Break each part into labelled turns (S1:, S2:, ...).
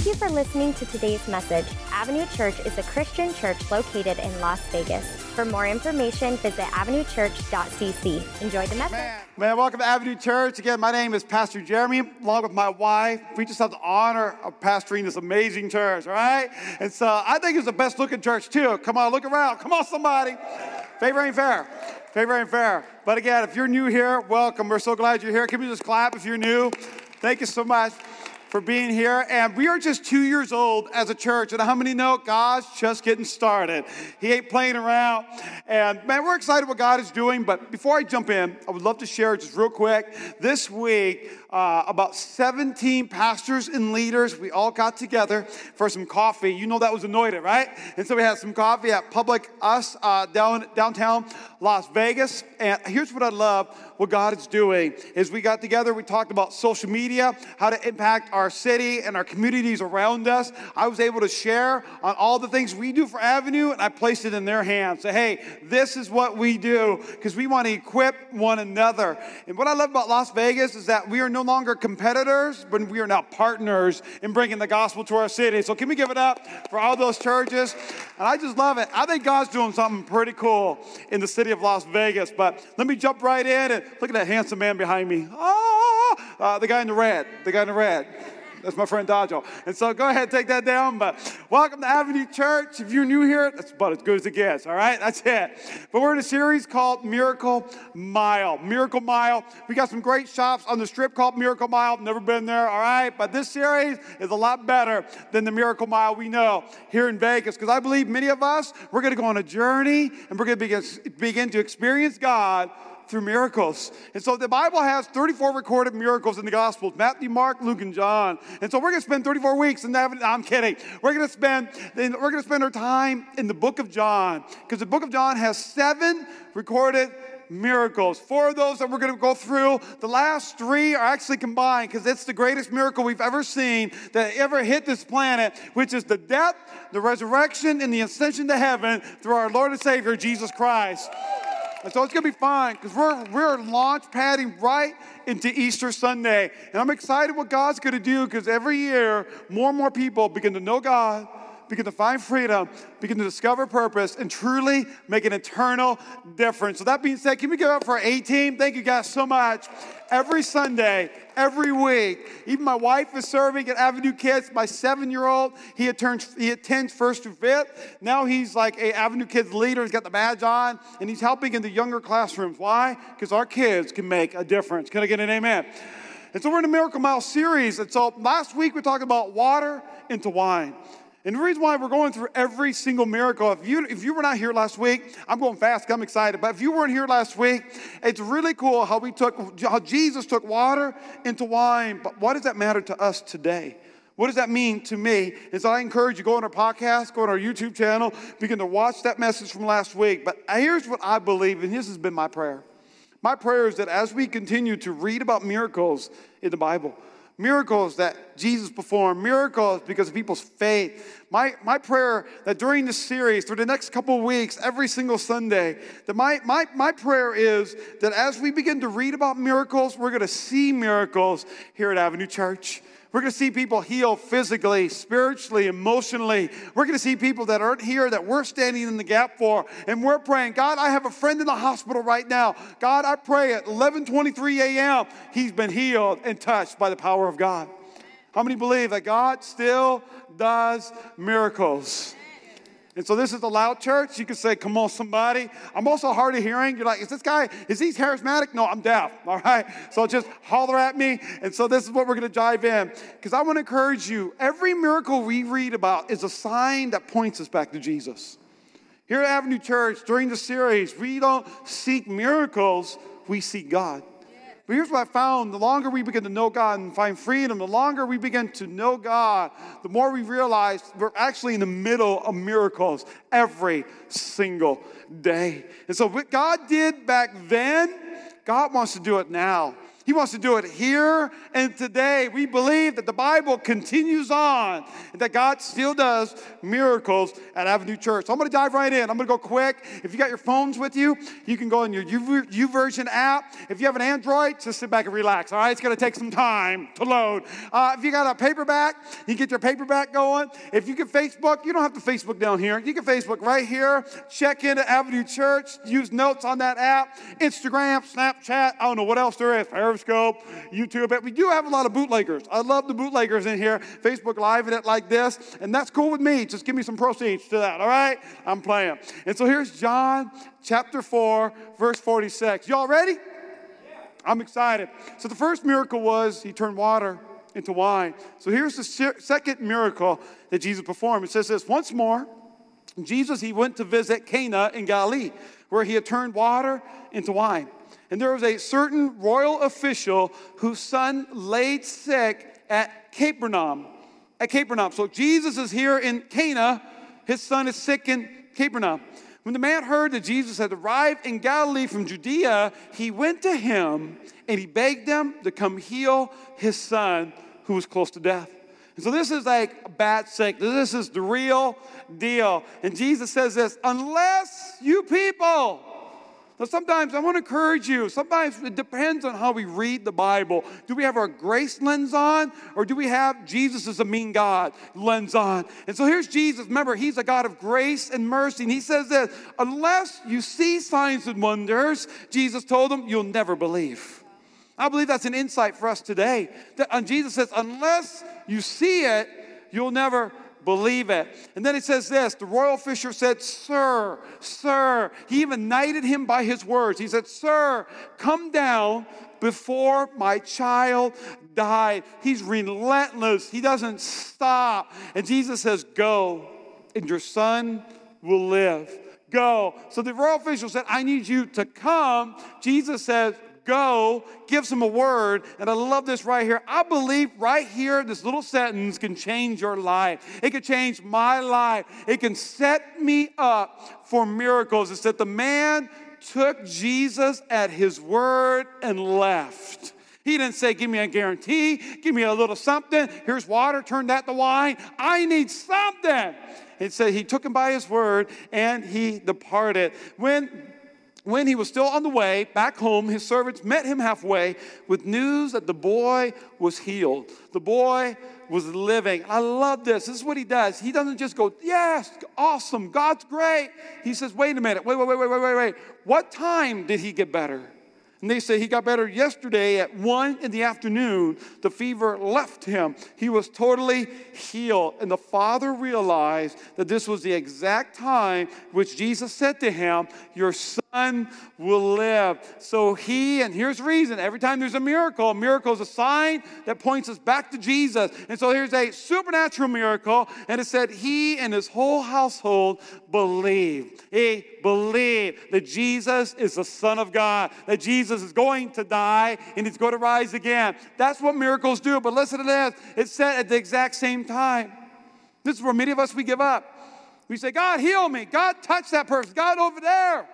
S1: Thank you for listening to today's message. Avenue Church is a Christian church located in Las Vegas. For more information, visit avenuechurch.cc. Enjoy the message.
S2: Man, man, welcome to Avenue Church. Again, my name is Pastor Jeremy, along with my wife. We just have the honor of pastoring this amazing church, all right? And so I think it's the best looking church, too. Come on, look around. Come on, somebody. Favor ain't fair. Favor ain't fair. But again, if you're new here, welcome. We're so glad you're here. Can we just clap if you're new? Thank you so much for being here. And we are just two years old as a church. And how many know God's just getting started? He ain't playing around. And man, we're excited what God is doing. But before I jump in, I would love to share just real quick. This week, uh, about 17 pastors and leaders, we all got together for some coffee. You know that was anointed, right? And so we had some coffee at Public Us uh, down, downtown Las Vegas. And here's what I love what God is doing is we got together, we talked about social media, how to impact our city and our communities around us. I was able to share on all the things we do for Avenue, and I placed it in their hands. Say, hey, this is what we do because we want to equip one another. And what I love about Las Vegas is that we are no longer competitors, but we are now partners in bringing the gospel to our city. So can we give it up for all those churches? And I just love it. I think God's doing something pretty cool in the city of Las Vegas. But let me jump right in and Look at that handsome man behind me. Ah, uh, the guy in the red. The guy in the red. That's my friend Dajo. And so go ahead, and take that down. But welcome to Avenue Church. If you're new here, that's about as good as it gets. All right, that's it. But we're in a series called Miracle Mile. Miracle Mile. We got some great shops on the strip called Miracle Mile. Never been there. All right, but this series is a lot better than the Miracle Mile we know here in Vegas because I believe many of us we're going to go on a journey and we're going to begin to experience God through miracles. And so the Bible has 34 recorded miracles in the Gospels Matthew, Mark, Luke, and John. And so we're going to spend 34 weeks in that. I'm kidding. We're going to spend we're going to spend our time in the book of John because the book of John has seven recorded miracles. Four of those that we're going to go through. The last three are actually combined because it's the greatest miracle we've ever seen that ever hit this planet, which is the death, the resurrection, and the ascension to heaven through our Lord and Savior, Jesus Christ. And so it's going to be fun because we're, we're launch padding right into Easter Sunday. And I'm excited what God's going to do because every year, more and more people begin to know God, begin to find freedom, begin to discover purpose, and truly make an eternal difference. So, that being said, can we give up for our A team? Thank you guys so much. Every Sunday, every week, even my wife is serving at Avenue Kids. My seven year old, he, attends, he attends first to fifth. Now he's like a Avenue Kids leader. He's got the badge on, and he's helping in the younger classrooms. Why? Because our kids can make a difference. Can I get an amen? And so we're in a Miracle Mile series. And so last week we talked about water into wine. And the reason why we're going through every single miracle, if you, if you were not here last week, I'm going fast, I'm excited, but if you weren't here last week, it's really cool how we took, how Jesus took water into wine. But what does that matter to us today? What does that mean to me? Is I encourage you go on our podcast, go on our YouTube channel, begin to watch that message from last week. But here's what I believe, and this has been my prayer. My prayer is that as we continue to read about miracles in the Bible, miracles that Jesus performed, miracles because of people's faith. My, my prayer that during this series, through the next couple of weeks, every single Sunday, that my, my, my prayer is that as we begin to read about miracles, we're going to see miracles here at Avenue Church. We're going to see people heal physically, spiritually, emotionally. We're going to see people that aren't here that we're standing in the gap for. And we're praying, God, I have a friend in the hospital right now. God, I pray at 11:23 a.m. he's been healed and touched by the power of God. How many believe that God still does miracles? And so this is a loud church. You can say, come on, somebody. I'm also hard of hearing. You're like, is this guy, is he charismatic? No, I'm deaf. All right. So just holler at me. And so this is what we're going to dive in. Because I want to encourage you. Every miracle we read about is a sign that points us back to Jesus. Here at Avenue Church, during the series, we don't seek miracles, we seek God. But here's what I found the longer we begin to know God and find freedom, the longer we begin to know God, the more we realize we're actually in the middle of miracles every single day. And so, what God did back then, God wants to do it now. He wants to do it here and today. We believe that the Bible continues on and that God still does miracles at Avenue Church. So I'm going to dive right in. I'm going to go quick. If you got your phones with you, you can go on your YouVersion app. If you have an Android, just sit back and relax. All right, it's going to take some time to load. Uh, if you got a paperback, you get your paperback going. If you can Facebook, you don't have to Facebook down here. You can Facebook right here. Check in at Avenue Church. Use notes on that app. Instagram, Snapchat. I don't know what else there is. Periscope, YouTube. But we do have a lot of bootleggers. I love the bootleggers in here. Facebook Live in it like this, and that's cool with me. Just give me some proceeds to that, all right? I'm playing. And so here's John chapter 4, verse 46. Y'all ready? I'm excited. So the first miracle was he turned water into wine. So here's the second miracle that Jesus performed. It says this once more, Jesus, he went to visit Cana in Galilee, where he had turned water into wine. And there was a certain royal official whose son laid sick at Capernaum. At Capernaum. So Jesus is here in Cana. His son is sick in Capernaum. When the man heard that Jesus had arrived in Galilee from Judea, he went to him and he begged him to come heal his son who was close to death. And so this is like bad sick. This is the real deal. And Jesus says this unless you people now, sometimes I want to encourage you. Sometimes it depends on how we read the Bible. Do we have our grace lens on, or do we have Jesus is a mean God lens on? And so here's Jesus. Remember, he's a God of grace and mercy. And he says this unless you see signs and wonders, Jesus told them, you'll never believe. I believe that's an insight for us today. That and Jesus says, unless you see it, you'll never believe it. And then it says this the royal fisher said, Sir, sir. He even knighted him by his words. He said, Sir, come down before my child died. He's relentless, he doesn't stop. And Jesus says, Go, and your son will live. Go. So the royal official said, I need you to come. Jesus says, go, gives him a word. And I love this right here. I believe right here, this little sentence can change your life. It can change my life. It can set me up for miracles. It said the man took Jesus at his word and left. He didn't say, Give me a guarantee, give me a little something. Here's water, turn that to wine. I need something. It said he took him by his word and he departed. When when he was still on the way back home, his servants met him halfway with news that the boy was healed. The boy was living. I love this. This is what he does. He doesn't just go, Yes, awesome, God's great. He says, Wait a minute, wait, wait, wait, wait, wait, wait. What time did he get better? And they say he got better yesterday at one in the afternoon. The fever left him. He was totally healed. And the father realized that this was the exact time which Jesus said to him, Your son will live. So he, and here's the reason every time there's a miracle, a miracle is a sign that points us back to Jesus. And so here's a supernatural miracle. And it said, He and his whole household believed. He believed that Jesus is the Son of God, that Jesus is going to die and he's going to rise again. That's what miracles do. But listen to this it's said at the exact same time. This is where many of us we give up. We say, God, heal me. God, touch that person. God, over there.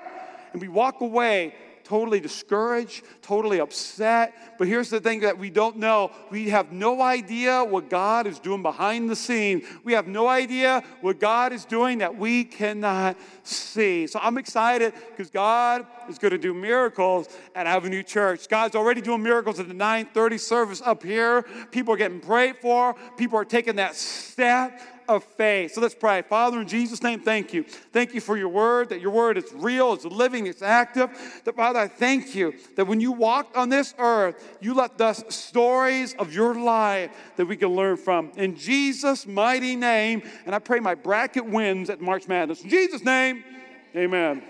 S2: And we walk away totally discouraged, totally upset. But here's the thing that we don't know we have no idea what God is doing behind the scenes. We have no idea what God is doing that we cannot see. So I'm excited because God is going to do miracles at Avenue Church. God's already doing miracles at the 930 service up here. People are getting prayed for, people are taking that step of faith. So let's pray. Father, in Jesus' name, thank you. Thank you for your word, that your word is real, it's living, it's active. That, Father, I thank you that when you walked on this earth, you left us stories of your life that we can learn from. In Jesus' mighty name, and I pray my bracket wins at March Madness. In Jesus' name, amen.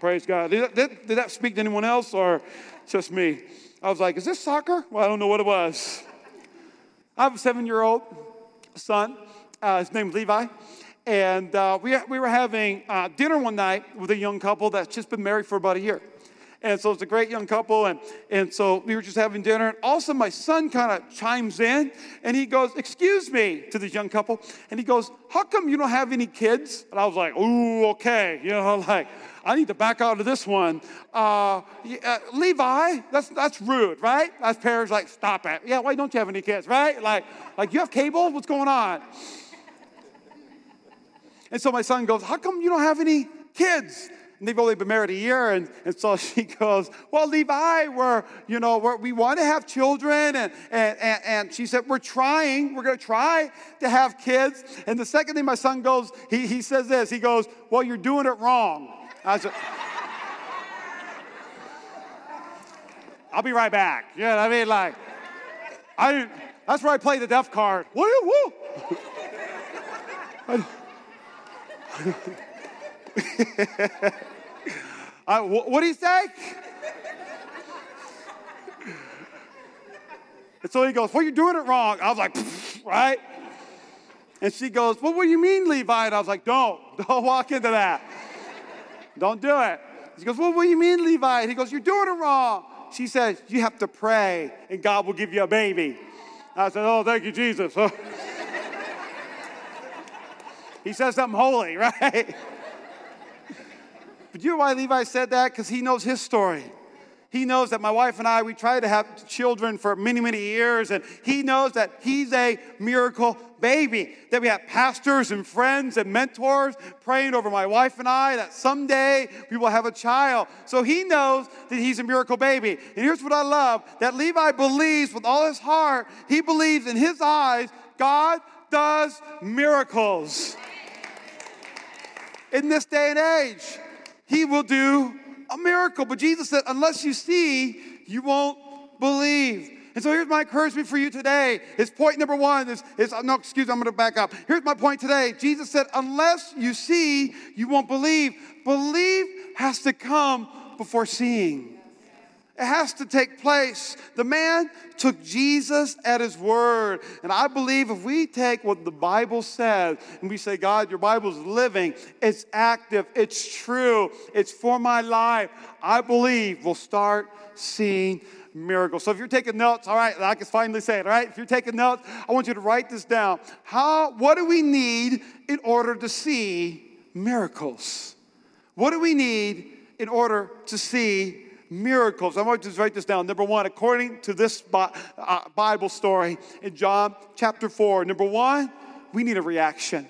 S2: Praise God. Did that, did that speak to anyone else or just me? I was like, is this soccer? Well, I don't know what it was. I have a seven year old son uh, his name's Levi. And uh, we, we were having uh, dinner one night with a young couple that's just been married for about a year. And so it's a great young couple. And, and so we were just having dinner. And all of a sudden, my son kind of chimes in and he goes, Excuse me, to this young couple. And he goes, How come you don't have any kids? And I was like, Ooh, okay. You know, like, I need to back out of this one. Uh, uh, Levi, that's, that's rude, right? As parents, like, stop it. Yeah, why don't you have any kids, right? Like, like you have cable? What's going on? And so my son goes, How come you don't have any kids? And they've only been married a year. And, and so she goes, Well, Levi, we're, you know, we're, we want to have children. And, and, and, and she said, We're trying. We're going to try to have kids. And the second thing my son goes, he, he says this He goes, Well, you're doing it wrong. I said, I'll be right back. You know what I mean? Like, I, that's where I play the deaf card. Woo, woo. I, what do you say? and so he goes, Well, you're doing it wrong. I was like, Right? And she goes, Well, what do you mean, Levi? And I was like, Don't, don't walk into that. Don't do it. She goes, Well, what do you mean, Levi? And he goes, You're doing it wrong. She says, You have to pray and God will give you a baby. I said, Oh, thank you, Jesus. he says something holy, right? But you know why Levi said that? Because he knows his story. He knows that my wife and I, we tried to have children for many, many years, and he knows that he's a miracle baby. That we have pastors and friends and mentors praying over my wife and I that someday we will have a child. So he knows that he's a miracle baby. And here's what I love that Levi believes with all his heart, he believes in his eyes, God does miracles. In this day and age, he will do a miracle. But Jesus said, unless you see, you won't believe. And so here's my encouragement for you today. Is point number one is, is no, excuse me, I'm gonna back up. Here's my point today. Jesus said, unless you see, you won't believe. Believe has to come before seeing. It has to take place. The man took Jesus at his word. And I believe if we take what the Bible says and we say, God, your Bible is living, it's active, it's true, it's for my life, I believe we'll start seeing miracles. So if you're taking notes, all right, I can finally say it, all right? If you're taking notes, I want you to write this down. How, what do we need in order to see miracles? What do we need in order to see miracles. I want you to write this down. Number one, according to this uh, Bible story in John chapter 4, number one, we need a reaction.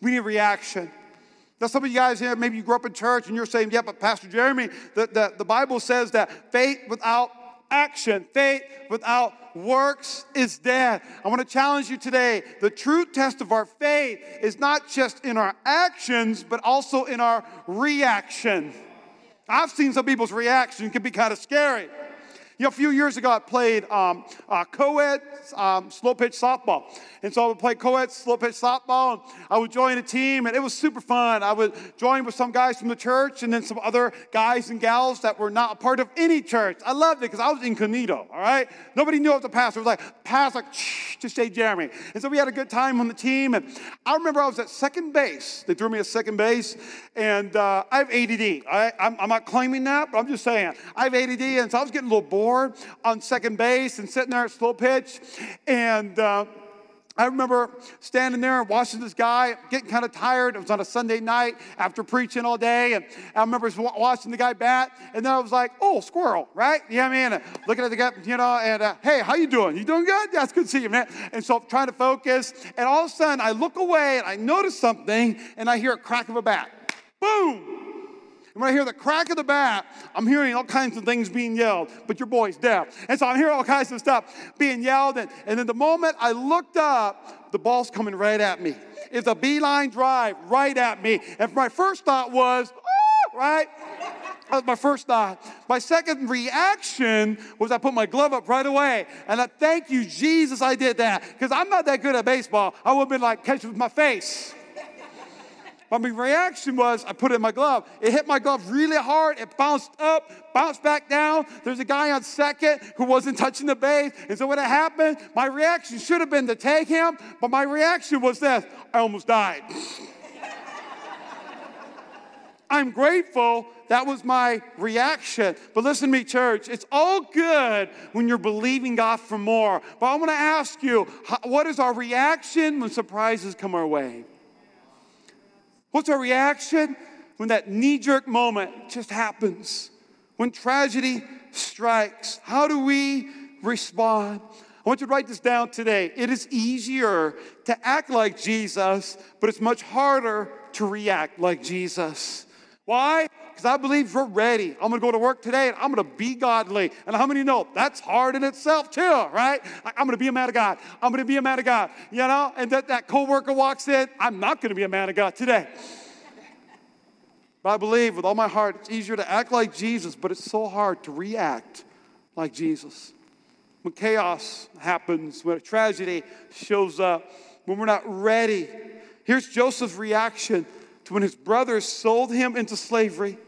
S2: We need a reaction. Now, some of you guys here, maybe you grew up in church and you're saying, yeah, but Pastor Jeremy, the, the, the Bible says that faith without action, faith without works is dead. I want to challenge you today. The true test of our faith is not just in our actions, but also in our reaction. I've seen some people's reaction can be kind of scary. You know, a few years ago, I played um, uh, co-ed um, slow pitch softball. And so I would play co-ed slow pitch softball, and I would join a team, and it was super fun. I would join with some guys from the church and then some other guys and gals that were not a part of any church. I loved it because I was incognito, all right? Nobody knew I was a pastor. It was like, pastor, to say Jeremy. And so we had a good time on the team, and I remember I was at second base. They threw me at second base, and uh, I have ADD. I, I'm, I'm not claiming that, but I'm just saying. I have ADD, and so I was getting a little bored on second base and sitting there at slow pitch. And uh, I remember standing there and watching this guy, getting kind of tired. It was on a Sunday night after preaching all day. And I remember watching the guy bat. And then I was like, oh, squirrel, right? You know I mean? And looking at the guy, you know, and uh, hey, how you doing? You doing good? Yeah, it's good to see you, man. And so I'm trying to focus. And all of a sudden, I look away and I notice something and I hear a crack of a bat. Boom! And when I hear the crack of the bat, I'm hearing all kinds of things being yelled, but your boy's deaf. And so I'm hearing all kinds of stuff being yelled. And, and then the moment I looked up, the ball's coming right at me. It's a beeline drive right at me. And my first thought was, ah, right? That was my first thought. My second reaction was I put my glove up right away. And I thank you, Jesus, I did that. Because I'm not that good at baseball. I would have been like, catch it with my face. My reaction was I put it in my glove. It hit my glove really hard. It bounced up, bounced back down. There's a guy on second who wasn't touching the base. And so when it happened, my reaction should have been to take him, but my reaction was this I almost died. I'm grateful. That was my reaction. But listen to me, church. It's all good when you're believing God for more. But I want to ask you what is our reaction when surprises come our way? What's our reaction when that knee jerk moment just happens? When tragedy strikes? How do we respond? I want you to write this down today. It is easier to act like Jesus, but it's much harder to react like Jesus. Why? Because I believe we're ready. I'm gonna go to work today and I'm gonna be godly. And how many know that's hard in itself too, right? I'm gonna be a man of God. I'm gonna be a man of God. You know, and that, that co-worker walks in, I'm not gonna be a man of God today. But I believe with all my heart, it's easier to act like Jesus, but it's so hard to react like Jesus. When chaos happens, when a tragedy shows up, when we're not ready. Here's Joseph's reaction to when his brothers sold him into slavery.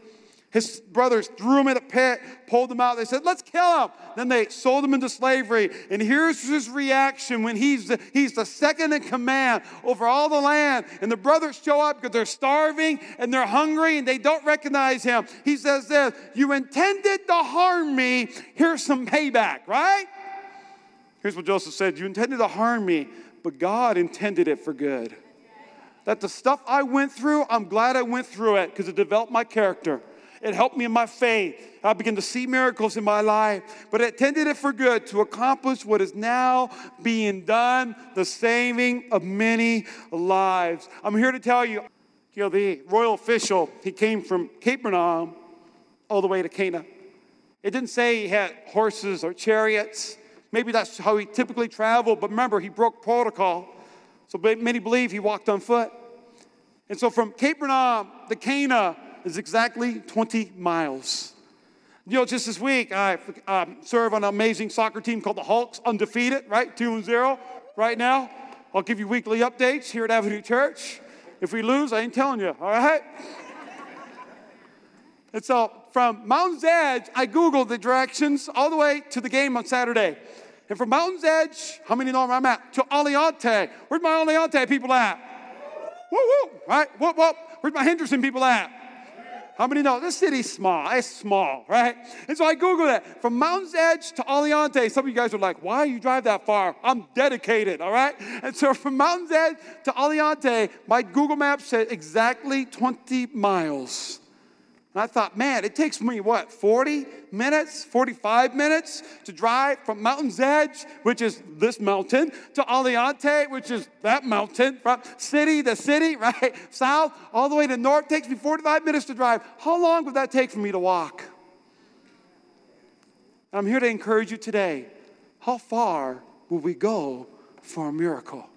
S2: His brothers threw him in a pit, pulled him out. They said, Let's kill him. Then they sold him into slavery. And here's his reaction when he's the, he's the second in command over all the land. And the brothers show up because they're starving and they're hungry and they don't recognize him. He says this You intended to harm me. Here's some payback, right? Here's what Joseph said You intended to harm me, but God intended it for good. That the stuff I went through, I'm glad I went through it because it developed my character. It helped me in my faith. I began to see miracles in my life, but it tended it for good to accomplish what is now being done the saving of many lives. I'm here to tell you, you know, the royal official, he came from Capernaum all the way to Cana. It didn't say he had horses or chariots. Maybe that's how he typically traveled, but remember, he broke protocol. So many believe he walked on foot. And so from Capernaum to Cana, is exactly 20 miles. You know, just this week, I um, serve on an amazing soccer team called the Hawks, undefeated, right? 2 and 0 right now. I'll give you weekly updates here at Avenue Church. If we lose, I ain't telling you, all right? and so from Mountain's Edge, I Googled the directions all the way to the game on Saturday. And from Mountain's Edge, how many know where I'm at? To Aliante. Where's my Aliante people at? Woo woo, right? Whoop whoop. Where's my Henderson people at? How many know this city's small? It's small, right? And so I Googled that From Mountain's Edge to Aliante, some of you guys are like, why you drive that far? I'm dedicated, all right? And so from Mountain's Edge to Aliante, my Google Maps said exactly 20 miles. And I thought, man, it takes me what, 40 minutes, 45 minutes to drive from Mountain's Edge, which is this mountain, to Aliante, which is that mountain, from city to city, right? South, all the way to north. It takes me 45 minutes to drive. How long would that take for me to walk? I'm here to encourage you today. How far will we go for a miracle?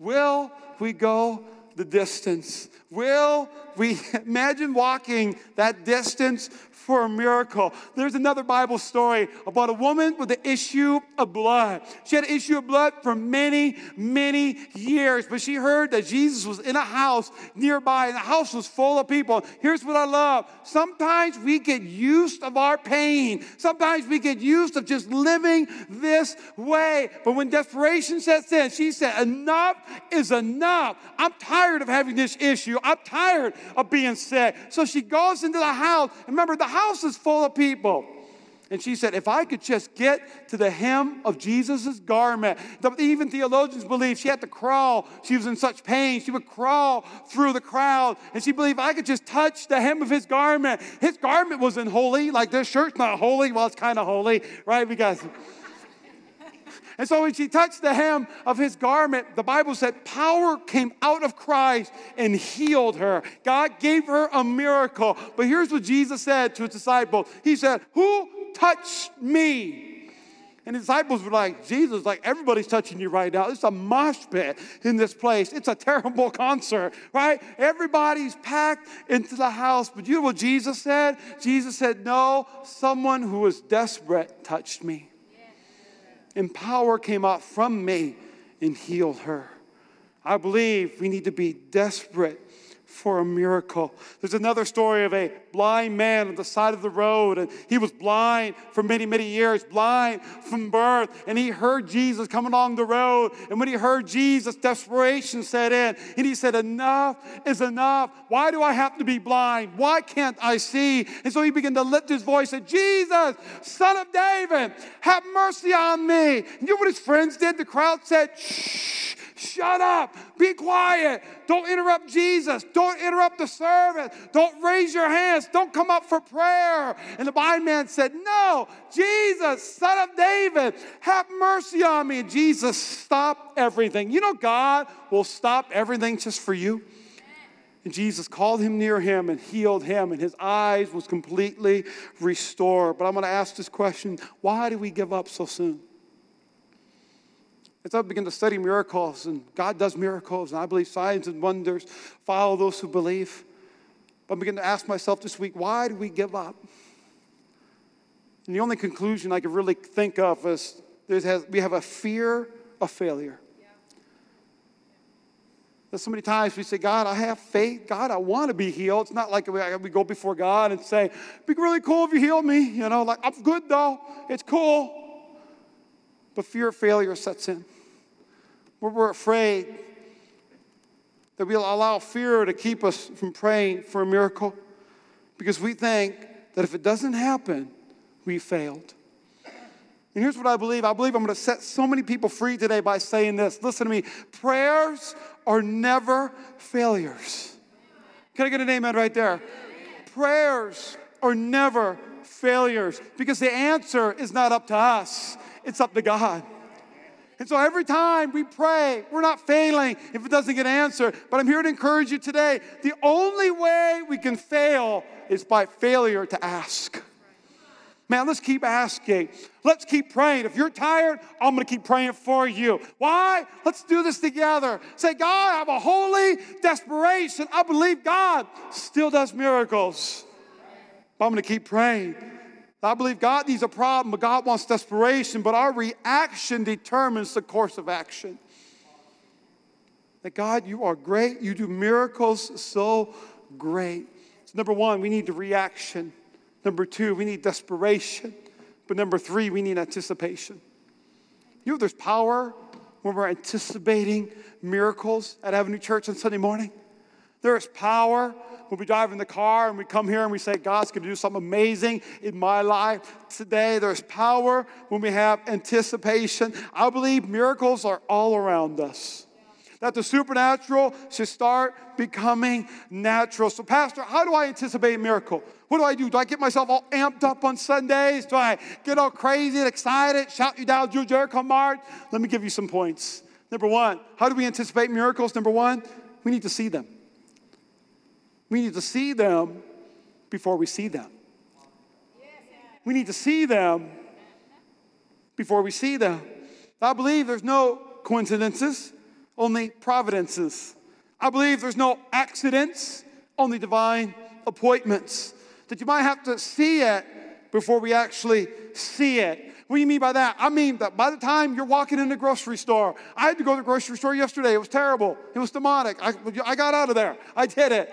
S2: Will we go the distance? Will we imagine walking that distance for a miracle. There's another Bible story about a woman with the issue of blood. She had an issue of blood for many, many years, but she heard that Jesus was in a house nearby, and the house was full of people. Here's what I love sometimes we get used of our pain, sometimes we get used of just living this way. But when desperation sets in, she said, Enough is enough. I'm tired of having this issue. I'm tired of being sick. So she goes into the house. Remember, the house is full of people. And she said, if I could just get to the hem of Jesus' garment. Even theologians believe she had to crawl. She was in such pain. She would crawl through the crowd. And she believed, I could just touch the hem of his garment. His garment wasn't holy. Like this shirt's not holy. Well, it's kind of holy, right? Because. And so when she touched the hem of his garment, the Bible said power came out of Christ and healed her. God gave her a miracle. But here's what Jesus said to his disciples He said, Who touched me? And the disciples were like, Jesus, like everybody's touching you right now. It's a mosh pit in this place. It's a terrible concert, right? Everybody's packed into the house. But you know what Jesus said? Jesus said, No, someone who was desperate touched me and power came out from me and healed her. I believe we need to be desperate for a miracle. There's another story of a blind man on the side of the road, and he was blind for many, many years, blind from birth, and he heard Jesus coming along the road. And when he heard Jesus, desperation set in, and he said, Enough is enough. Why do I have to be blind? Why can't I see? And so he began to lift his voice and Jesus, son of David, have mercy on me. And you know what his friends did? The crowd said, Shh. Shut up. Be quiet. Don't interrupt Jesus. Don't interrupt the service. Don't raise your hands. Don't come up for prayer. And the blind man said, No, Jesus, son of David, have mercy on me. Jesus stopped everything. You know, God will stop everything just for you. And Jesus called him near him and healed him, and his eyes was completely restored. But I'm going to ask this question why do we give up so soon? As I begin to study miracles, and God does miracles, and I believe signs and wonders follow those who believe. But I begin to ask myself this week, why do we give up? And the only conclusion I could really think of is we have a fear of failure. There's so many times we say, God, I have faith. God, I want to be healed. It's not like we, go before God and say, It'd be really cool if you healed me. You know, like, I'm good though. It's cool. But fear of failure sets in. We're afraid that we'll allow fear to keep us from praying for a miracle because we think that if it doesn't happen, we failed. And here's what I believe I believe I'm going to set so many people free today by saying this. Listen to me prayers are never failures. Can I get an amen right there? Prayers are never failures because the answer is not up to us, it's up to God. And so every time we pray, we're not failing if it doesn't get answered. But I'm here to encourage you today. The only way we can fail is by failure to ask. Man, let's keep asking. Let's keep praying. If you're tired, I'm going to keep praying for you. Why? Let's do this together. Say, God, I have a holy desperation. I believe God still does miracles. I'm going to keep praying. I believe God needs a problem, but God wants desperation, but our reaction determines the course of action. That God, you are great. You do miracles so great. So number one, we need the reaction. Number two, we need desperation. But number three, we need anticipation. You know, there's power when we're anticipating miracles at Avenue Church on Sunday morning. There is power when we drive in the car and we come here and we say, God's going to do something amazing in my life today. There's power when we have anticipation. I believe miracles are all around us. That the supernatural should start becoming natural. So, Pastor, how do I anticipate a miracle? What do I do? Do I get myself all amped up on Sundays? Do I get all crazy and excited, shout you down through Jericho March? Let me give you some points. Number one, how do we anticipate miracles? Number one, we need to see them. We need to see them before we see them. We need to see them before we see them. I believe there's no coincidences, only providences. I believe there's no accidents, only divine appointments. That you might have to see it before we actually see it. What do you mean by that? I mean that by the time you're walking in the grocery store, I had to go to the grocery store yesterday. It was terrible. It was demonic. I, I got out of there. I did it.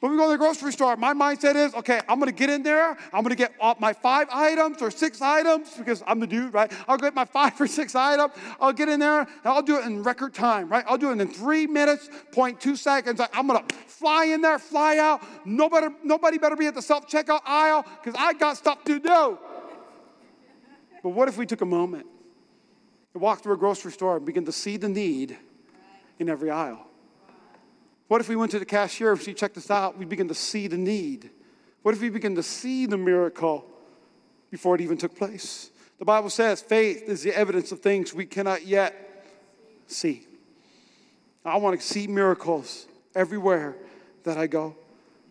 S2: When we go to the grocery store, my mindset is, okay, I'm gonna get in there, I'm gonna get my five items or six items because I'm the dude, right? I'll get my five or six items, I'll get in there, and I'll do it in record time, right? I'll do it in three minutes, point two seconds. I'm gonna fly in there, fly out. Nobody, nobody better be at the self checkout aisle because I got stuff to do. But what if we took a moment and walked through a grocery store and begin to see the need in every aisle? What if we went to the cashier and she checked us out? We begin to see the need. What if we begin to see the miracle before it even took place? The Bible says faith is the evidence of things we cannot yet see. I want to see miracles everywhere that I go.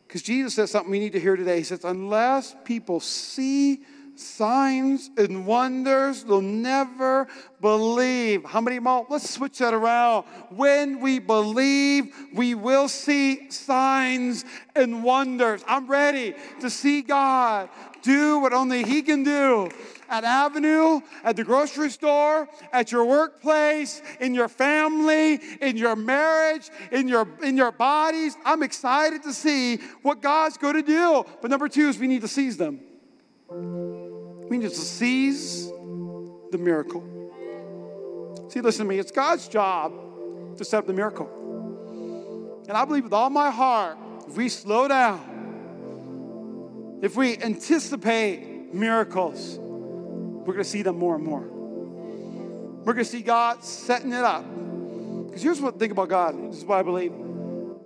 S2: Because Jesus says something we need to hear today. He says, unless people see signs and wonders they'll never believe. How many more? Let's switch that around. When we believe, we will see signs and wonders. I'm ready to see God do what only He can do. at Avenue, at the grocery store, at your workplace, in your family, in your marriage, in your, in your bodies. I'm excited to see what God's going to do. But number two is we need to seize them. We need to seize the miracle. See, listen to me. It's God's job to set up the miracle. And I believe with all my heart, if we slow down, if we anticipate miracles, we're going to see them more and more. We're going to see God setting it up. Because here's what I think about God. This is what I believe.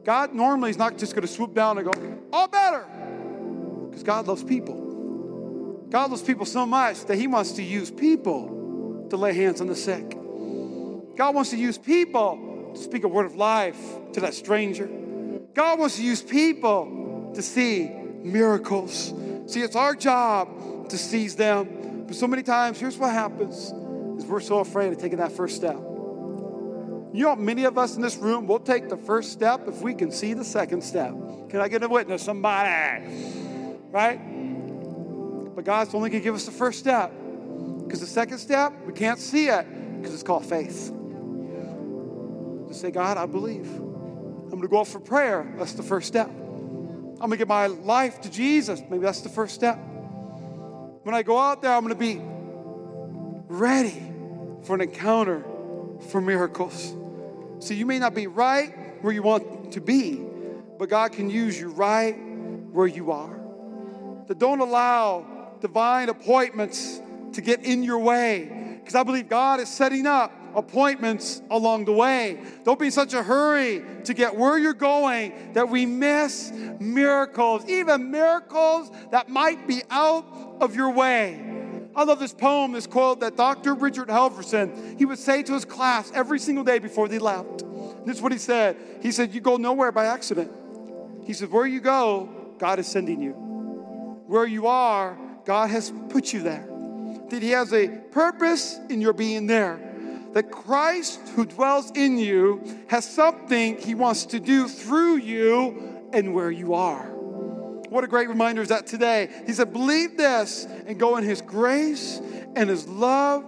S2: God normally is not just going to swoop down and go, all better. Because God loves people. God loves people so much that He wants to use people to lay hands on the sick. God wants to use people to speak a word of life to that stranger. God wants to use people to see miracles. See, it's our job to seize them. But so many times, here's what happens is we're so afraid of taking that first step. You know, many of us in this room will take the first step if we can see the second step. Can I get a witness? Somebody. Right? But God's only going to give us the first step. Because the second step, we can't see it because it's called faith. To say, God, I believe. I'm going to go out for prayer. That's the first step. I'm going to give my life to Jesus. Maybe that's the first step. When I go out there, I'm going to be ready for an encounter for miracles. See, you may not be right where you want to be, but God can use you right where you are. That don't allow divine appointments to get in your way. Because I believe God is setting up appointments along the way. Don't be in such a hurry to get where you're going that we miss miracles, even miracles that might be out of your way. I love this poem, this quote that Dr. Richard Halverson, he would say to his class every single day before they left. This is what he said. He said, You go nowhere by accident. He said, Where you go, God is sending you. Where you are, God has put you there. That He has a purpose in your being there. That Christ who dwells in you has something He wants to do through you and where you are. What a great reminder is that today. He said, Believe this and go in His grace and His love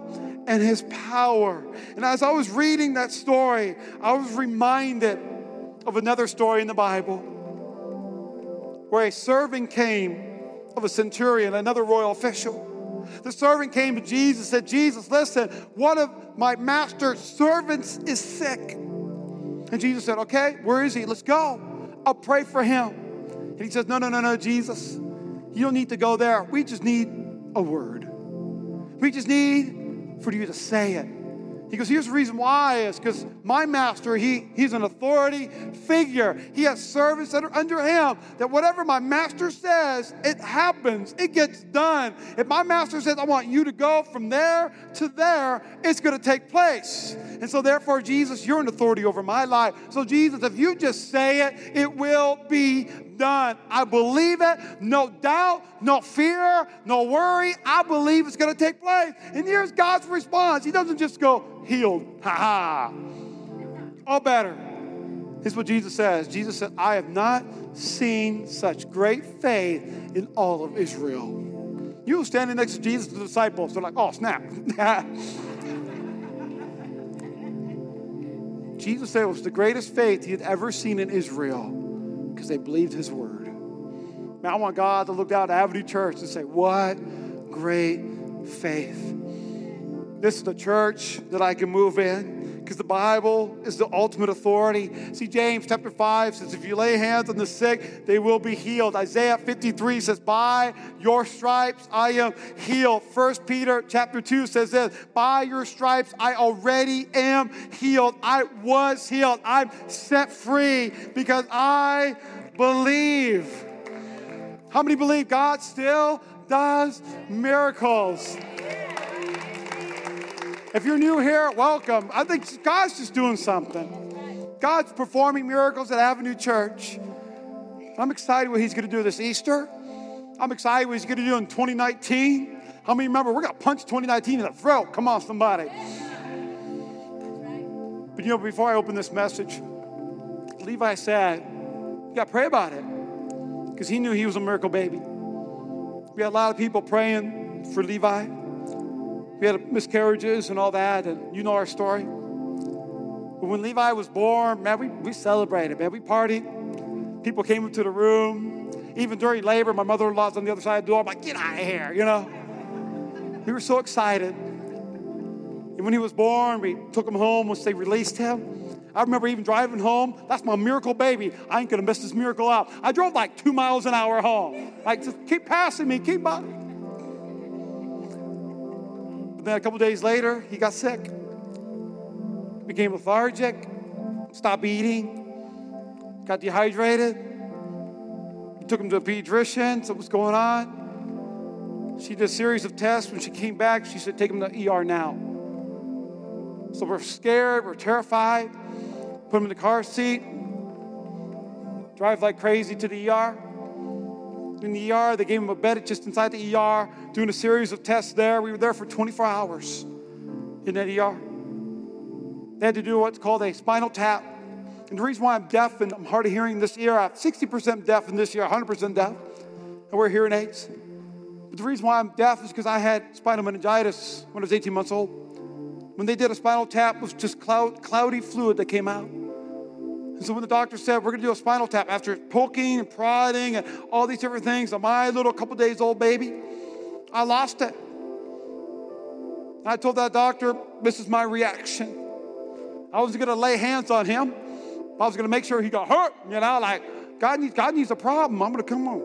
S2: and His power. And as I was reading that story, I was reminded of another story in the Bible where a servant came of a centurion, another royal official. The servant came to Jesus and said, Jesus, listen, one of my master's servants is sick. And Jesus said, Okay, where is he? Let's go. I'll pray for him. And he says, No, no, no, no, Jesus. You don't need to go there. We just need a word. We just need for you to say it. He goes, here's the reason why is because my master, he, he's an authority figure. He has servants that are under him. That whatever my master says, it happens. It gets done. If my master says, I want you to go from there to there, it's going to take place. And so therefore, Jesus, you're an authority over my life. So Jesus, if you just say it, it will be done. I believe it. No doubt, no fear, no worry. I believe it's going to take place. And here's God's response. He doesn't just go, healed. Ha ha. All better. Here's what Jesus says Jesus said, I have not seen such great faith in all of Israel. You were standing next to Jesus, the disciples, they're like, oh, snap. Jesus said it was the greatest faith he had ever seen in Israel because they believed his word. Man, I want God to look down at Avenue Church and say, What great faith. This is the church that I can move in because the Bible is the ultimate authority. See, James chapter 5 says, If you lay hands on the sick, they will be healed. Isaiah 53 says, By your stripes I am healed. 1 Peter chapter 2 says this, By your stripes I already am healed. I was healed. I'm set free because I believe. How many believe God still does miracles? If you're new here, welcome. I think God's just doing something. God's performing miracles at Avenue Church. I'm excited what He's going to do this Easter. I'm excited what He's going to do in 2019. How many remember we're going to punch 2019 in the throat? Come on, somebody. But you know, before I open this message, Levi said, You got to pray about it because he knew he was a miracle baby. We had a lot of people praying for Levi. We had miscarriages and all that, and you know our story. But when Levi was born, man, we, we celebrated, man. We partied. People came into the room. Even during labor, my mother in law's on the other side of the door. I'm like, get out of here, you know? We were so excited. And when he was born, we took him home once they released him. I remember even driving home. That's my miracle baby. I ain't gonna miss this miracle out. I drove like two miles an hour home. Like, just keep passing me, keep by. But then a couple days later, he got sick. Became lethargic, stopped eating, got dehydrated. We took him to a pediatrician, said what's going on. She did a series of tests. When she came back, she said, take him to the ER now. So we're scared, we're terrified. Put him in the car seat, drive like crazy to the ER. In the ER, they gave him a bed just inside the ER, doing a series of tests there. We were there for 24 hours in that ER. They had to do what's called a spinal tap. And the reason why I'm deaf and I'm hard of hearing this year, I'm 60% deaf in this year, 100% deaf, and we're hearing aids. But the reason why I'm deaf is because I had spinal meningitis when I was 18 months old. When they did a spinal tap, it was just cloud, cloudy fluid that came out. And so when the doctor said, we're going to do a spinal tap, after poking and prodding and all these different things on my little couple days old baby, I lost it. I told that doctor, this is my reaction. I wasn't going to lay hands on him. I was going to make sure he got hurt, you know, like God needs, God needs a problem. I'm going to come on.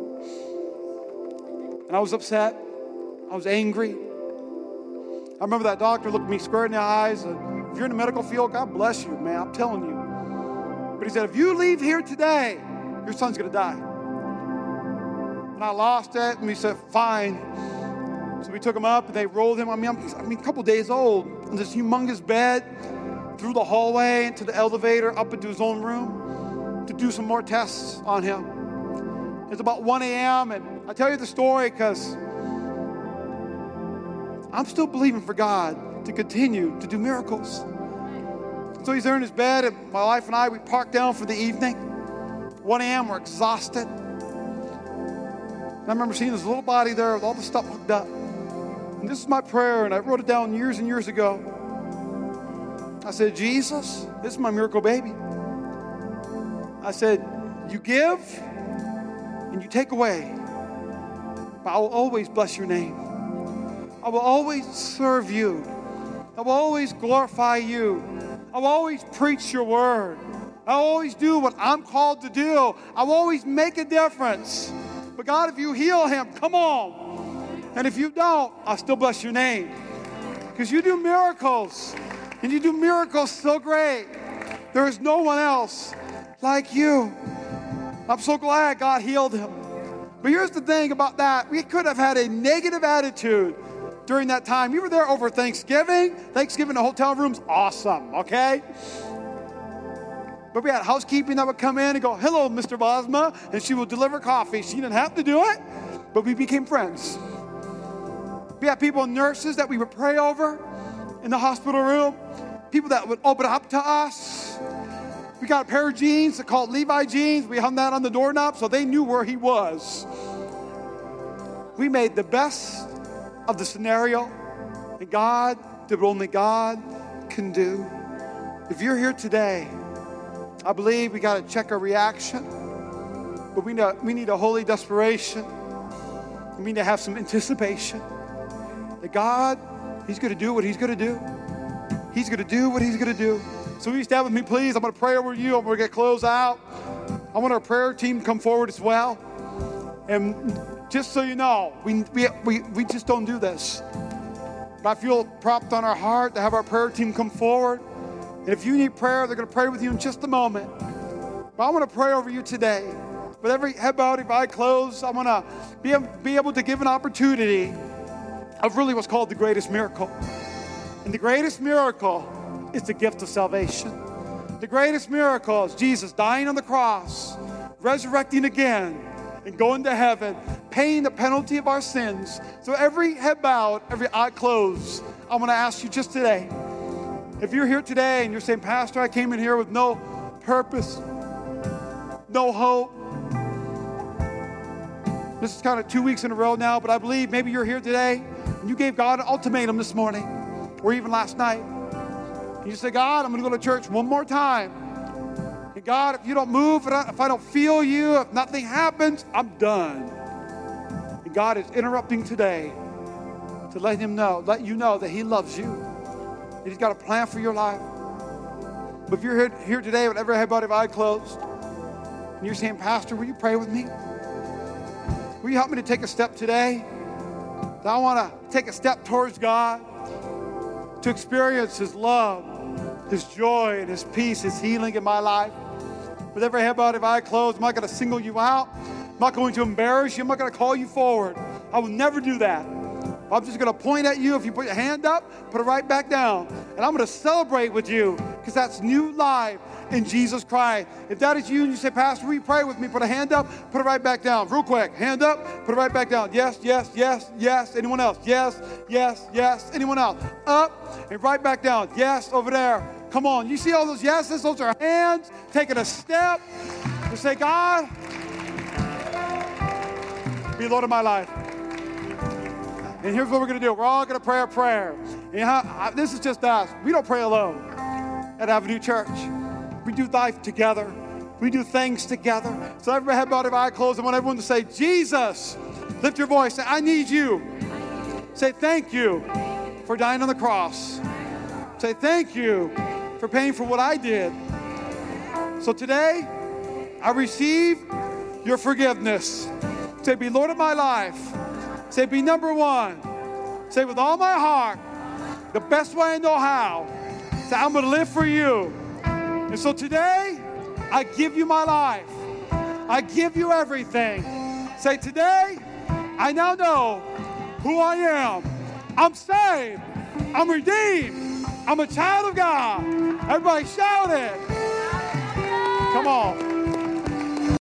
S2: And I was upset. I was angry. I remember that doctor looked me square in the eyes. And, if you're in the medical field, God bless you, man. I'm telling you. But he said, if you leave here today, your son's going to die. And I lost it. And we said, fine. So we took him up and they rolled him. I mean, I'm, I mean, a couple days old in this humongous bed through the hallway into the elevator up into his own room to do some more tests on him. It's about 1 a.m. and I tell you the story because I'm still believing for God to continue to do miracles. So he's there in his bed, and my wife and I, we parked down for the evening. 1 a.m., we're exhausted. And I remember seeing this little body there with all the stuff hooked up. And this is my prayer, and I wrote it down years and years ago. I said, Jesus, this is my miracle baby. I said, You give and you take away, but I will always bless your name. I will always serve you. I will always glorify you. I will always preach your word. I will always do what I'm called to do. I will always make a difference. But God, if you heal him, come on. And if you don't, I'll still bless your name. Because you do miracles. And you do miracles so great. There is no one else like you. I'm so glad God healed him. But here's the thing about that we could have had a negative attitude during that time. We were there over Thanksgiving. Thanksgiving, the hotel room's awesome, okay? But we had housekeeping that would come in and go, Hello, Mr. Bosma, and she would deliver coffee. She didn't have to do it, but we became friends. We had people, nurses that we would pray over in the hospital room, people that would open up to us. We got a pair of jeans called Levi jeans. We hung that on the doorknob so they knew where he was. We made the best of the scenario, and God did what only God can do. If you're here today, I believe we got to check our reaction, but we need, we need a holy desperation. We need to have some anticipation that God, He's going to do what He's going to do. He's going to do what He's going to do. So, will you stand with me, please? I'm going to pray over you. I'm going to get close out. I want our prayer team to come forward as well. And just so you know, we, we, we, we just don't do this. But I feel propped on our heart to have our prayer team come forward. And if you need prayer, they're going to pray with you in just a moment. But I want to pray over you today. With every head bowed, if I close, I want to be, be able to give an opportunity of really what's called the greatest miracle. And the greatest miracle is the gift of salvation. The greatest miracle is Jesus dying on the cross, resurrecting again, and going to heaven, paying the penalty of our sins. So every head bowed, every eye closed, I want to ask you just today if you're here today and you're saying, Pastor, I came in here with no purpose, no hope. This is kind of two weeks in a row now, but I believe maybe you're here today and you gave God an ultimatum this morning or even last night, and you say, God, I'm going to go to church one more time. And God, if you don't move, if I don't feel you, if nothing happens, I'm done. And God is interrupting today to let him know, let you know that he loves you. That he's got a plan for your life. But if you're here, here today with every head, body, eye closed, and you're saying, Pastor, will you pray with me? Will you help me to take a step today? I want to take a step towards God, to experience His love, His joy, and His peace, His healing in my life. With every head bowed, every eye closed, I'm not going to single you out. I'm not going to embarrass you. I'm not going to call you forward. I will never do that. I'm just going to point at you. If you put your hand up, put it right back down. And I'm going to celebrate with you because that's new life in Jesus Christ. If that is you and you say, Pastor, you pray with me? Put a hand up, put it right back down. Real quick. Hand up, put it right back down. Yes, yes, yes, yes. Anyone else? Yes, yes, yes. Anyone else? Up and right back down. Yes, over there. Come on. You see all those yeses? Those are hands taking a step to say, God, be Lord of my life. And here's what we're going to do. We're all going to pray a prayer. And this is just us. We don't pray alone at Avenue Church. We do life together. We do things together. So every head bowed, every eye closed. I want everyone to say, Jesus. Lift your voice. Say, I need you. Say, thank you for dying on the cross. Say, thank you for paying for what I did. So today, I receive your forgiveness. Say, be Lord of my life. Say, be number one. Say, with all my heart, the best way I know how. Say, I'm going to live for you. And so today, I give you my life. I give you everything. Say, today, I now know who I am. I'm saved. I'm redeemed. I'm a child of God. Everybody shout it. Come on.